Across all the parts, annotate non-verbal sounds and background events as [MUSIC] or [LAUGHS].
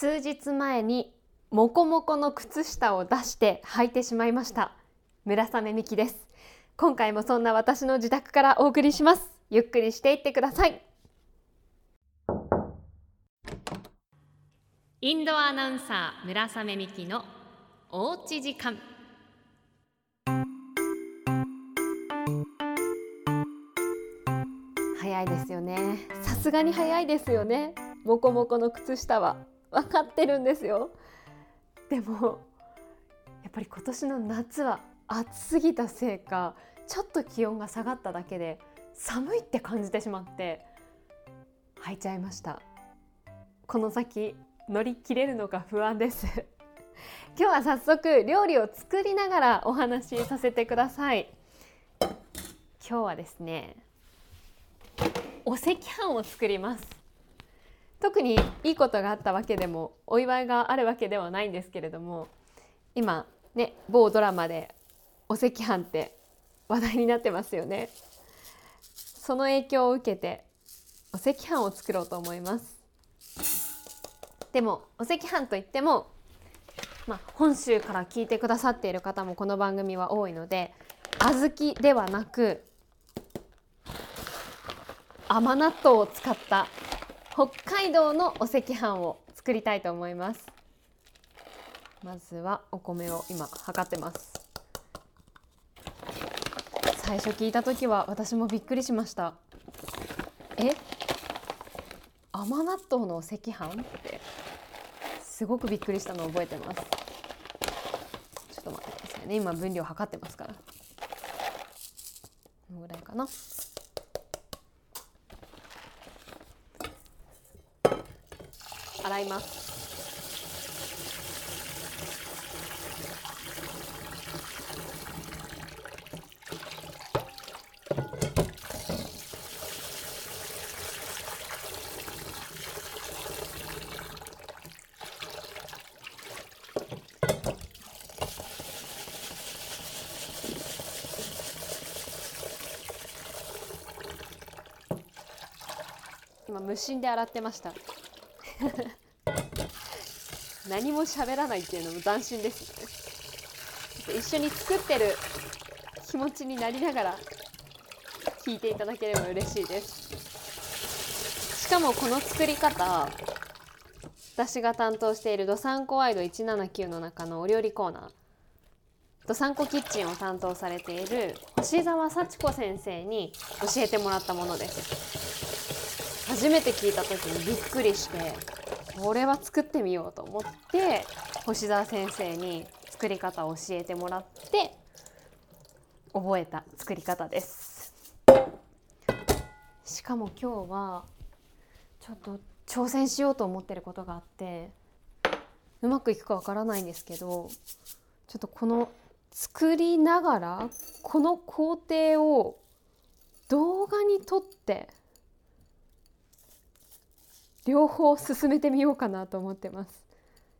数日前にモコモコの靴下を出して履いてしまいました。村雨美希です。今回もそんな私の自宅からお送りします。ゆっくりしていってください。インドアナウンサー村雨美希のおうち時間。早いですよね。さすがに早いですよね。モコモコの靴下は分かってるんですよ。でもやっぱり今年の夏は暑すぎたせいかちょっと気温が下がっただけで寒いって感じてしまって履いちゃいました。この先乗り切れるのか不安です。[LAUGHS] 今日は早速料理を作りながらお話しさせてください。今日はですねお赤飯を作ります。特にいいことがあったわけでもお祝いがあるわけではないんですけれども今ね某ドラマでお赤飯って話題になってますよね。その影響を受けてお赤飯を作ろうと思います。でもお赤飯といってもまあ、本州から聞いてくださっている方もこの番組は多いので小豆ではなく甘納豆を使った北海道のお赤飯を作りたいと思います。まずはお米を今測ってます。最初聞いた時は私もびっくりしました。え？甘納豆のお赤飯？って。すごくびっくりしたのを覚えてます。ちょっと待ってくださいね。今分量測ってますから。このぐらいかな。洗います。今無心で洗ってました。何も喋らないっていうのも斬新ですね。一緒に作ってる気持ちになりながら聞いていただければ嬉しいです。しかもこの作り方私が担当しているどさんこワイド179の中のお料理コーナーどさんこキッチンを担当されている星澤幸子先生に教えてもらったものです。初めて聞いた時にびっくりしてこれは作ってみようと思って星澤先生に作り方を教えてもらって覚えた作り方です。しかも今日はちょっと挑戦しようと思ってることがあってうまくいくかわからないんですけどちょっとこの作りながらこの工程を動画に撮って両方進めてみようかなと思ってます。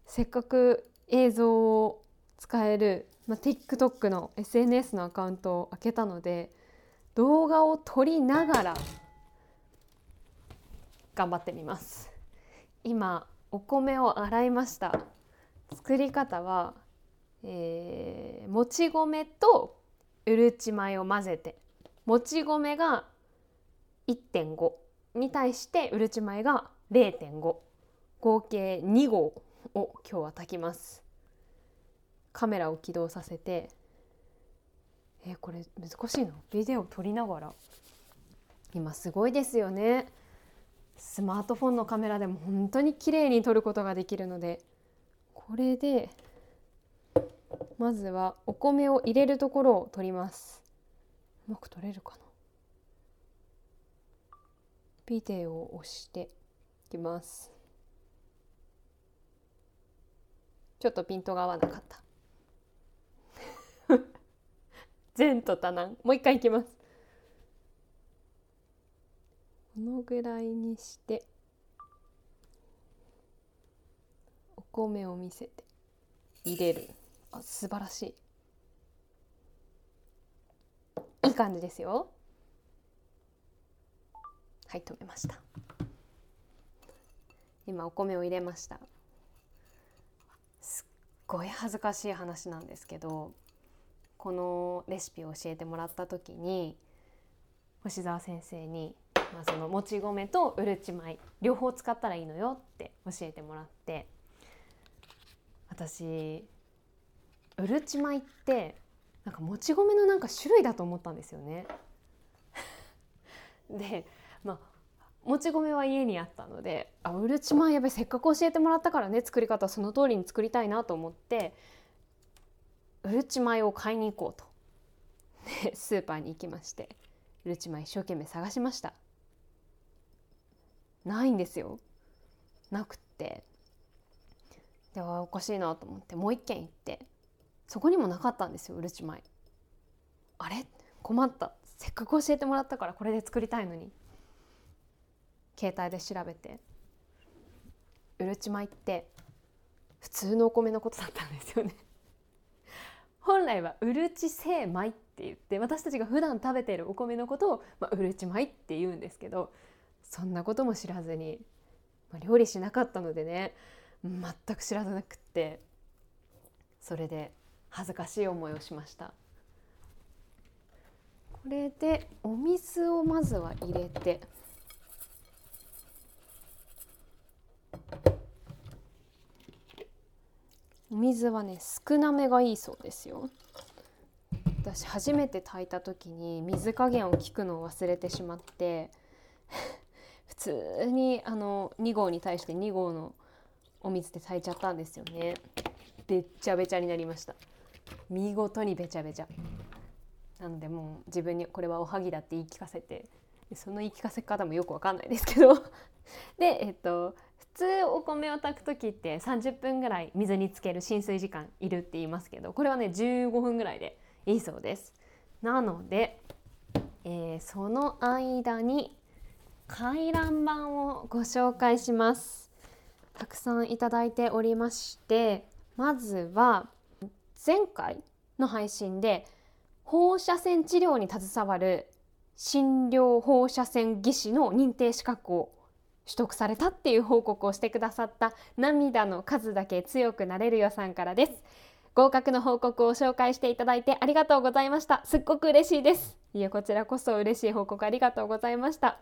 せっかく映像を使える、まあ、TikTok の SNS のアカウントを開けたので動画を撮りながら頑張ってみます。今お米を洗いました。作り方は、えー、もち米とうるち米を混ぜてもち米が1.5に対してうるち米が0.5合計2合を今日は炊きます。カメラを起動させて。えこれ難しいな。ビデオ撮りながら。今すごいですよね。スマートフォンのカメラでも本当に綺麗に撮ることができるので。これでまずはお米を入れるところを取ります。うまく取れるかな。ビデオを押して。きます。ちょっとピントが合わなかった。[LAUGHS] 前途多難。もう一回いきます。このぐらいにしてお米を見せて入れる。あ素晴らしい。いい感じですよ。はい止めました。今お米を入れましたすっごい恥ずかしい話なんですけどこのレシピを教えてもらった時に星沢先生に、まあ、そのもち米とうるち米両方使ったらいいのよって教えてもらって私うるち米ってなんかもち米のなんか種類だと思ったんですよね。[LAUGHS] でまあもち米は家にあったのであうるち米やべせっかく教えてもらったからね作り方その通りに作りたいなと思ってうるち米を買いに行こうと。[LAUGHS] でスーパーに行きましてうるち米一生懸命探しました。ないんですよ。なくって。ではおかしいなと思ってもう一軒行ってそこにもなかったんですようるち米あれ？困った。せっかく教えてもらったからこれで作りたいのに。携帯で調べて。うるち米って普通のお米のことだったんですよね。[LAUGHS] 本来はうるち精米って言って私たちが普段食べているお米のことを、まあ、うるち米って言うんですけどそんなことも知らずに、まあ、料理しなかったのでね全く知らなくってそれで恥ずかしい思いをしました。これでお水をまずは入れてお水はね少なめがいいそうですよ。私初めて炊いた時に水加減を聞くのを忘れてしまって [LAUGHS] 普通にあの2合に対して2合のお水で炊いちゃったんですよね。べっちゃべちゃになりました。見事にべちゃべちゃ。なのでもう自分にこれはおはぎだって言い聞かせてその言い聞かせ方もよくわかんないですけど。でえっと通お米を炊く時って30分ぐらい水につける浸水時間いるって言いますけどこれはね15分ぐらいでいいそうです。なので、えー、その間に回覧板をご紹介します。たくさんいただいておりましてまずは前回の配信で放射線治療に携わる診療放射線技師の認定資格を取得されたっていう報告をしてくださった涙の数だけ強くなれるよさんからです。合格の報告を紹介していただいてありがとうございました。すっごく嬉しいです。いえこちらこそ嬉しい報告ありがとうございました。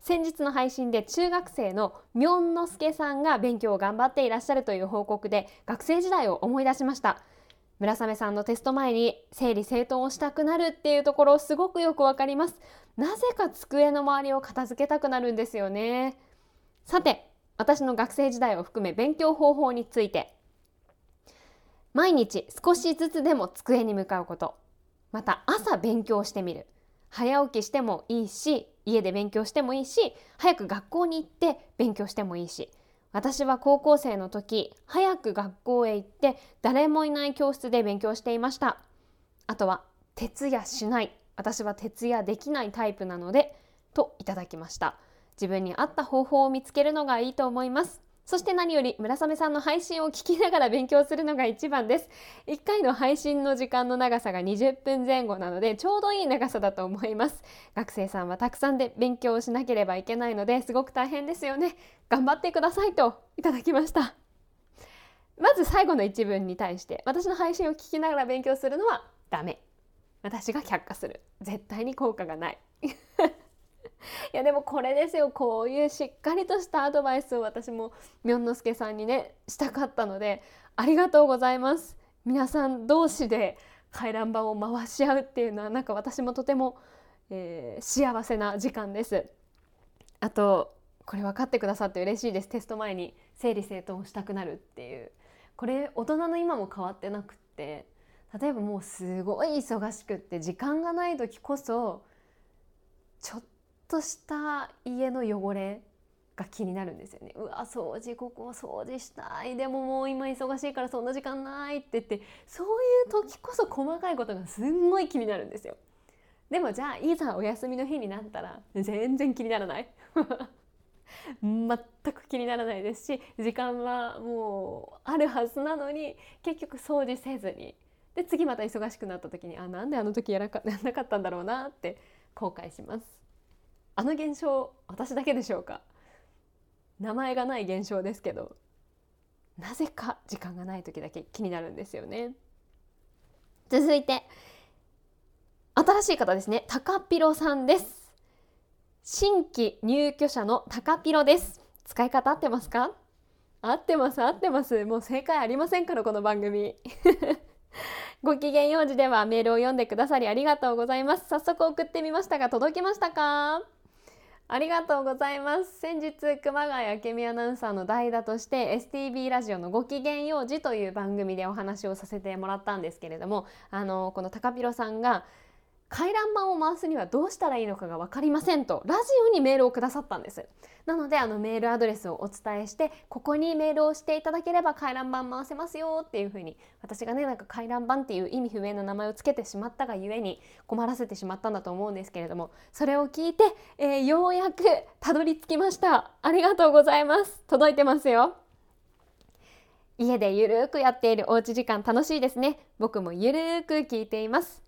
先日の配信で中学生のみょんのすけさんが勉強を頑張っていらっしゃるという報告で学生時代を思い出しました。村雨さんのテスト前に整理整頓をしたくなるっていうところすごくよくわかります。なぜか机の周りを片付けたくなるんですよね。さて私の学生時代を含め勉強方法について。毎日少しずつでも机に向かうこと。また朝勉強してみる。早起きしてもいいし家で勉強してもいいし早く学校に行って勉強してもいいし。私は高校生の時早く学校へ行って誰もいない教室で勉強していました。あとは徹夜しない。私は徹夜できないタイプなのでといただきました。自分に合った方法を見つけるのがいいと思います。そして何より村雨さんの配信を聞きながら勉強するのが一番です。1回の配信の時間の長さが20分前後なのでちょうどいい長さだと思います。学生さんはたくさんで勉強をしなければいけないのですごく大変ですよね。頑張ってくださいといただきました。まず最後の一文に対して私の配信を聞きながら勉強するのはダメ。私が却下する。絶対に効果がない。いやでもこれですよ。こういうしっかりとしたアドバイスを私もみょんのすけさんにねしたかったのでありがとうございます。皆さん同士で回覧板を回し合うっていうのはなんか私もとても、えー、幸せな時間です。あとこれ分かってくださって嬉しいです。テスト前に整理整頓をしたくなるっていう。これ大人の今も変わってなくって例えばもうすごい忙しくって時間がない時こそちょっととした家の汚れが気になるんですよね。うわ掃除ここ掃除したいでももう今忙しいからそんな時間ないって言ってそういう時こそ細かいことがすんごい気になるんですよ。でもじゃあいざお休みの日になったら全然気にならない [LAUGHS] 全く気にならないですし時間はもうあるはずなのに結局掃除せずにで次また忙しくなった時にあなんであの時やら [LAUGHS] なかったんだろうなって後悔します。あの現象私だけでしょうか？名前がない現象ですけどなぜか時間がない時だけ気になるんですよね。続いて新しい方ですね。タカピロさんです。新規入居者のタカピロです。使い方合ってますか？合ってます合ってます。もう正解ありませんからこの番組。[LAUGHS] ご機嫌用事ではメールを読んでくださりありがとうございます。早速送ってみましたが届きましたか？ありがとうございます。先日熊谷明美アナウンサーの代打として STB ラジオのご機嫌用事という番組でお話をさせてもらったんですけれどもあのこの高ピロさんが回覧板を回すにはどうしたらいいのかが分かりませんとラジオにメールをくださったんです。なのであのメールアドレスをお伝えしてここにメールをしていただければ回覧板回せますよっていうふうに私がねなんか回覧板っていう意味不明な名前を付けてしまったがゆえに困らせてしまったんだと思うんですけれどもそれを聞いて、えー、ようやくたどり着きました。ありがとうございます。届いてますよ。家でゆるーくやっているおうち時間楽しいですね。僕もゆるーく聞いています。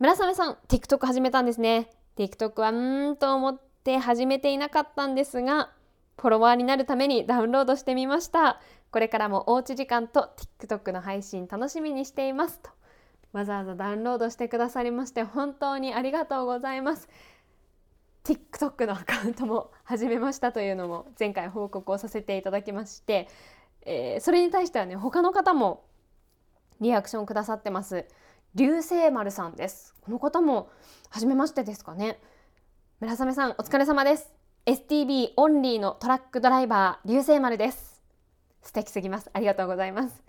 村雨さん、TikTok 始めたんですね。TikTok はうーんと思って始めていなかったんですが、フォロワーになるためにダウンロードしてみました。これからもおうち時間と TikTok の配信楽しみにしていますと。わざわざダウンロードしてくださりまして本当にありがとうございます。TikTok のアカウントも始めましたというのも前回報告をさせていただきまして、えー、それに対してはね他の方もリアクションくださってます。流星丸さんです。この方も初めましてですかね。村雨さんお疲れ様です。STB オンリーのトラックドライバー流星丸です。素敵すぎます。ありがとうございます。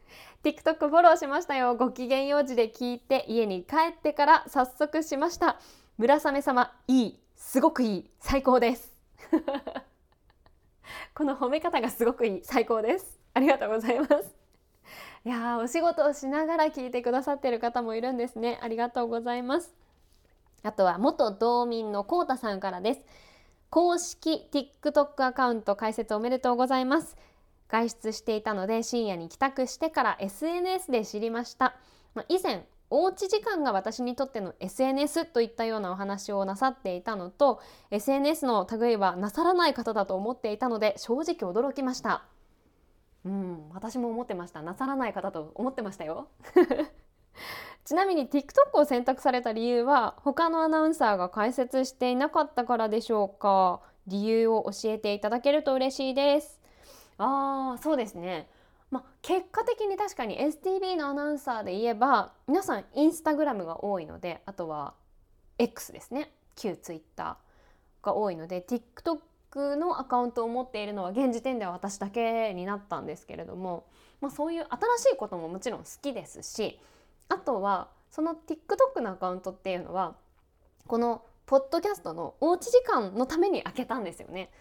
TikTok フォローしましたよ。ご機嫌用事で聞いて家に帰ってから早速しました。村雨様いいすごくいい最高です。[LAUGHS] この褒め方がすごくいい最高です。ありがとうございます。いやお仕事をしながら聞いてくださってる方もいるんですね。ありがとうございます。あとは元道民のこうたさんからです。公式 TikTok アカウント開設おめでとうございます。外出していたので深夜に帰宅してから SNS で知りました、まあ、以前おうち時間が私にとっての SNS といったようなお話をなさっていたのと SNS の類はなさらない方だと思っていたので正直驚きました。うん、私も思ってました。なさらない方と思ってましたよ。[LAUGHS] ちなみに TikTok を選択された理由は他のアナウンサーが解説していなかったからでしょうか？理由を教えていただけると嬉しいです。あーそうですね。ま、結果的に確かに STB のアナウンサーで言えば皆さんインスタグラムが多いのであとは X ですね。旧 Twitter が多いので TikTok のアカウントを持っているのは現時点では私だけになったんですけれども、まあ、そういう新しいことももちろん好きですしあとはその TikTok のアカウントっていうのはこのポッドキャストのおうち時間のために開けたんですよね。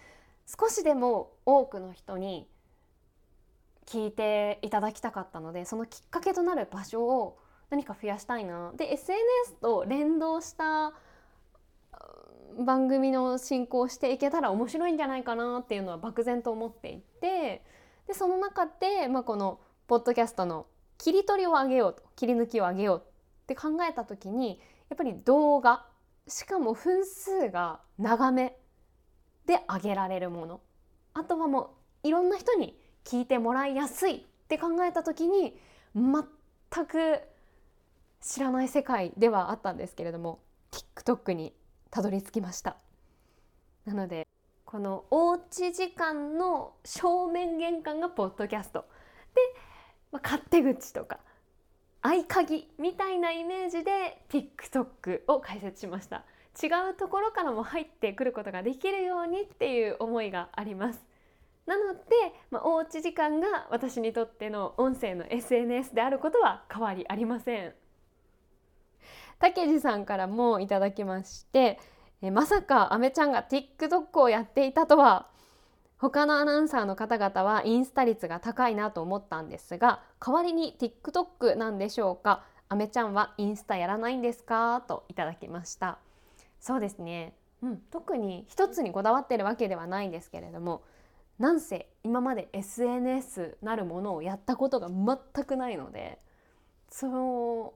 少しでも多くの人に聞いていただきたかったのでそのきっかけとなる場所を何か増やしたいなで SNS と連動した番組の進行していけたら面白いんじゃないかなっていうのは漠然と思っていてでその中で、まあ、このポッドキャストの切り取りを上げようと切り抜きを上げようって考えた時にやっぱり動画しかも分数が長めで上げられるもの。あとはもういろんな人に聞いてもらいやすいって考えた時に全く知らない世界ではあったんですけれども TikTok にたどり着きました。なのでこのおうち時間の正面玄関がポッドキャスト。で、まあ、勝手口とか合鍵みたいなイメージで TikTok を開設しました。違うところからも入ってくることができるようにっていう思いがあります。なので、まあ、おうち時間が私にとっての音声の SNS であることは変わりありません。たけじさんからもいただきましてえまさかあめちゃんが TikTok をやっていたとは他のアナウンサーの方々はインスタ率が高いなと思ったんですが代わりに TikTok なんでしょうか？あめちゃんはインスタやらないんですか？といただきました。そうですね、うん、特に一つにこだわってるわけではないんですけれどもなんせ今まで SNS なるものをやったことが全くないのでその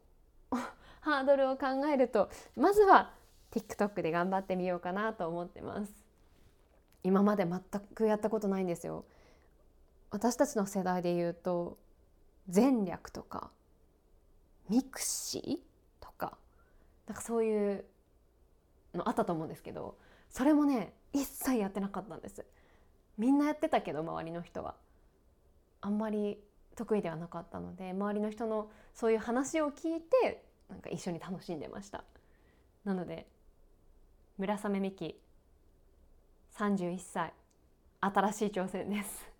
ハードルを考えるとまずは TikTok で頑張ってみようかなと思ってます。今まで全くやったことないんですよ。私たちの世代で言うと前略とかミクシーとかなんかそういうのあったと思うんですけどそれもね一切やってなかったんです。みんなやってたけど周りの人は。あんまり得意ではなかったので周りの人のそういう話を聞いてなんか一緒に楽しんでました。なので村雨美希31歳新しい挑戦です。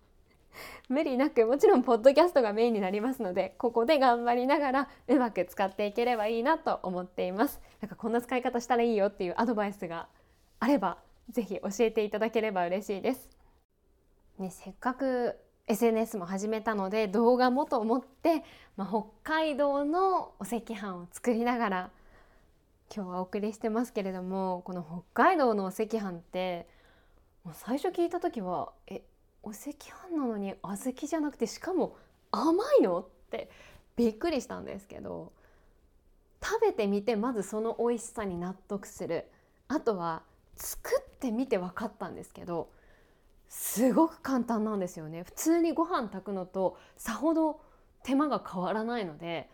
[LAUGHS] 無理なくもちろんポッドキャストがメインになりますのでここで頑張りながらうまく使っていければいいなと思っています。なんかこんな使い方したらいいよっていうアドバイスがあればぜひ教えていただければ嬉しいです。ね、せっかく SNS も始めたので動画もと思って、まあ、北海道のお赤飯を作りながら今日はお送りしてますけれどもこの北海道のお赤飯ってもう最初聞いた時はえお赤飯なのに小豆じゃなくてしかも甘いの？ってびっくりしたんですけど食べてみてまずその美味しさに納得する。あとは作ってみて分かったんですけどすごく簡単なんですよね。普通にご飯炊くのとさほど手間が変わらないので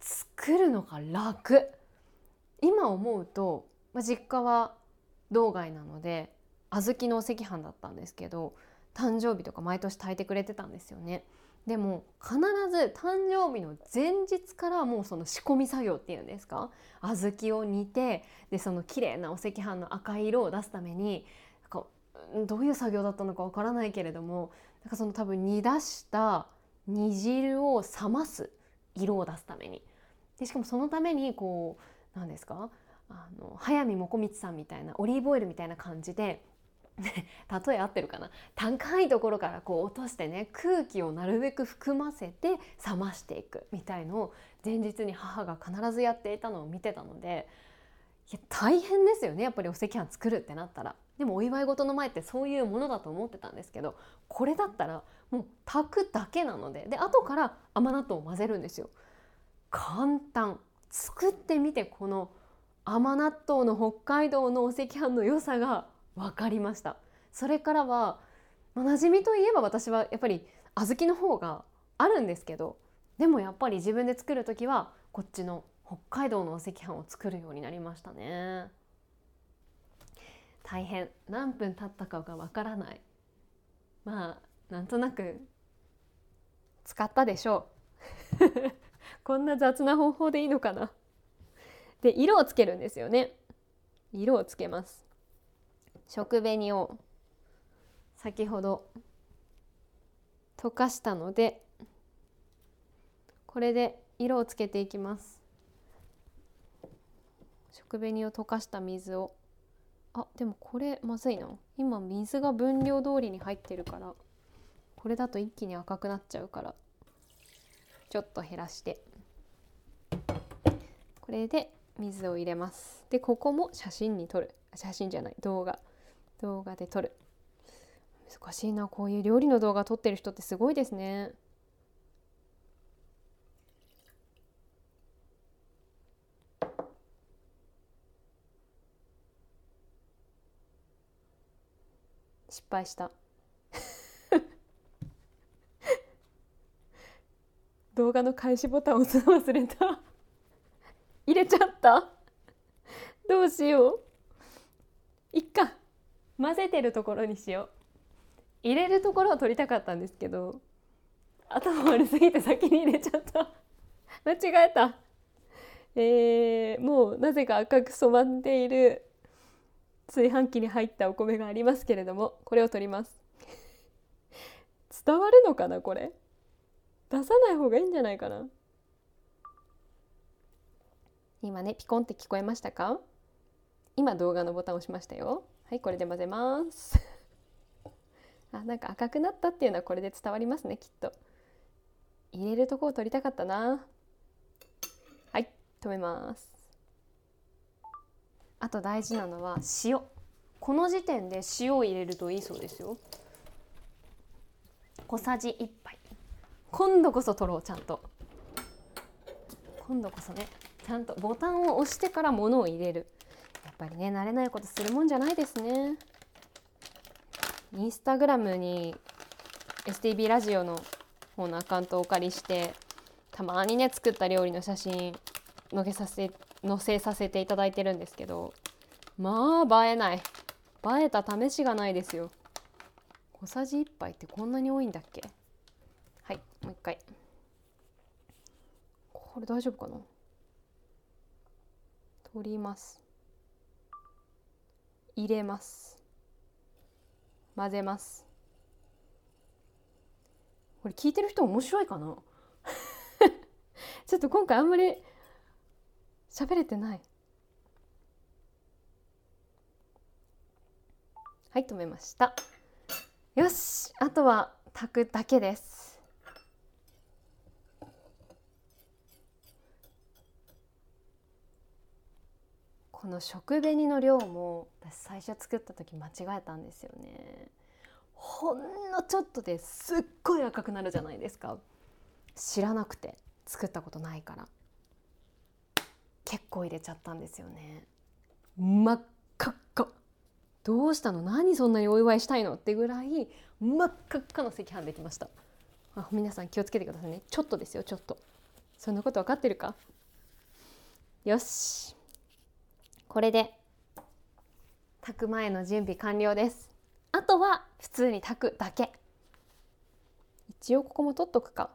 作るのが楽。今思うと、まあ、実家は道外なので小豆のお赤飯だったんですけど誕生日とか毎年炊いてくれてたんですよね。でも必ず誕生日の前日からもうその仕込み作業っていうんですか？小豆を煮てでその綺麗なお赤飯の赤い色を出すためにどういう作業だったのかわからないけれどもなんかその多分煮出した煮汁を冷ます色を出すために。でしかもそのためにこう何ですか？あの早見もこみちさんみたいなオリーブオイルみたいな感じで [LAUGHS] 例え合ってるかな？高いところからこう落としてね空気をなるべく含ませて冷ましていくみたいのを前日に母が必ずやっていたのを見てたのでいや大変ですよねやっぱりお赤飯作るってなったら。でもお祝い事の前ってそういうものだと思ってたんですけどこれだったらもう炊くだけなのでで後から甘納豆を混ぜるんですよ。簡単。作ってみてこの甘納豆の北海道のお赤飯の良さが分かりました。それからは、まあ、馴染みといえば私はやっぱり小豆の方があるんですけどでもやっぱり自分で作る時はこっちの北海道のお赤飯を作るようになりましたね。大変。何分経ったかがわからない。まあなんとなく使ったでしょう。[LAUGHS] こんな雑な方法でいいのかな。で色をつけるんですよね。色をつけます。食紅を先ほど溶かしたのでこれで色をつけていきます。食紅を溶かした水をあでもこれまずいな今水が分量通りに入ってるからこれだと一気に赤くなっちゃうからちょっと減らして。これで水を入れます。でここも写真に撮る。写真じゃない動画。動画で撮る。難しいな。こういう料理の動画撮ってる人ってすごいですね。敗した。[LAUGHS] 動画の開始ボタンを押すの忘れた。[LAUGHS] 入れちゃった。どうしよう。いっか。混ぜてるところにしよう。入れるところを取りたかったんですけど頭悪すぎて先に入れちゃった。[LAUGHS] 間違えた。えー、もうなぜか赤く染まっている。炊飯器に入ったお米がありますけれどもこれを取ります。[LAUGHS] 伝わるのかなこれ？出さない方がいいんじゃないかな？今ねピコンって聞こえましたか？今動画のボタンを押しましたよ。はいこれで混ぜます。[LAUGHS] あなんか赤くなったっていうのはこれで伝わりますねきっと。入れるとこを取りたかったな。はい止めます。あと大事なのは塩。この時点で塩を入れるといいそうですよ。小さじ1杯。今度こそ取ろうちゃんと。今度こそねちゃんとボタンを押してから物を入れる。やっぱりね慣れないことするもんじゃないですね。インスタグラムに STB ラジオの方のアカウントをお借りしてたまにね作った料理の写真載せさせ載せさせていただいてるんですけどまあ映えない。映えた試しがないですよ。小さじ1杯ってこんなに多いんだっけ？はいもう一回。これ大丈夫かな？取ります。入れます。混ぜます。これ聞いてる人面白いかな？[LAUGHS] ちょっと今回あんまり喋れてない。はい止めました。よしあとは炊くだけです。この食紅の量も私最初作った時間違えたんですよね。ほんのちょっとですっごい赤くなるじゃないですか。知らなくて作ったことないから。結構入れちゃったんですよね。真っ赤っか。どうしたの？何そんなにお祝いしたいの？ってぐらい真っ赤っかの赤飯できました。あ皆さん気をつけてくださいね。ちょっとですよちょっと。そんなこと分かってるか？よし。これで炊く前の準備完了です。あとは普通に炊くだけ。一応ここも取っとくか。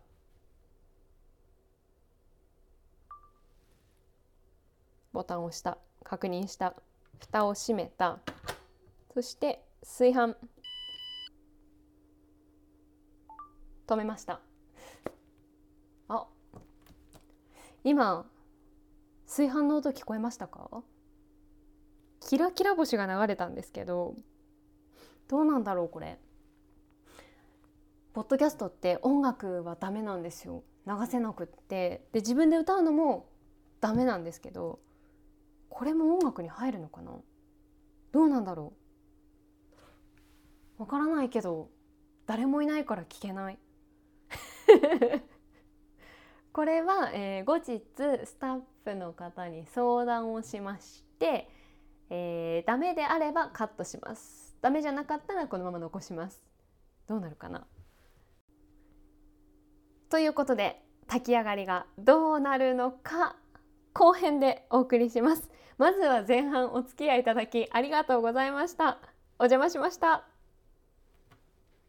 ボタンを押した確認した蓋を閉めた。そして炊飯。止めました。あ今炊飯の音聞こえましたか？キラキラ星が流れたんですけどどうなんだろうこれ。ポッドキャストって音楽はダメなんですよ。流せなくって。で自分で歌うのもダメなんですけどこれも音楽に入るのかな？どうなんだろう？わからないけど誰もいないから聞けない。[LAUGHS] これは、えー、後日スタッフの方に相談をしまして、えー、ダメであればカットします。ダメじゃなかったらこのまま残します。どうなるかな？ということで炊き上がりがどうなるのか後編でお送りします。まずは前半お付き合いいただきありがとうございました。お邪魔しました。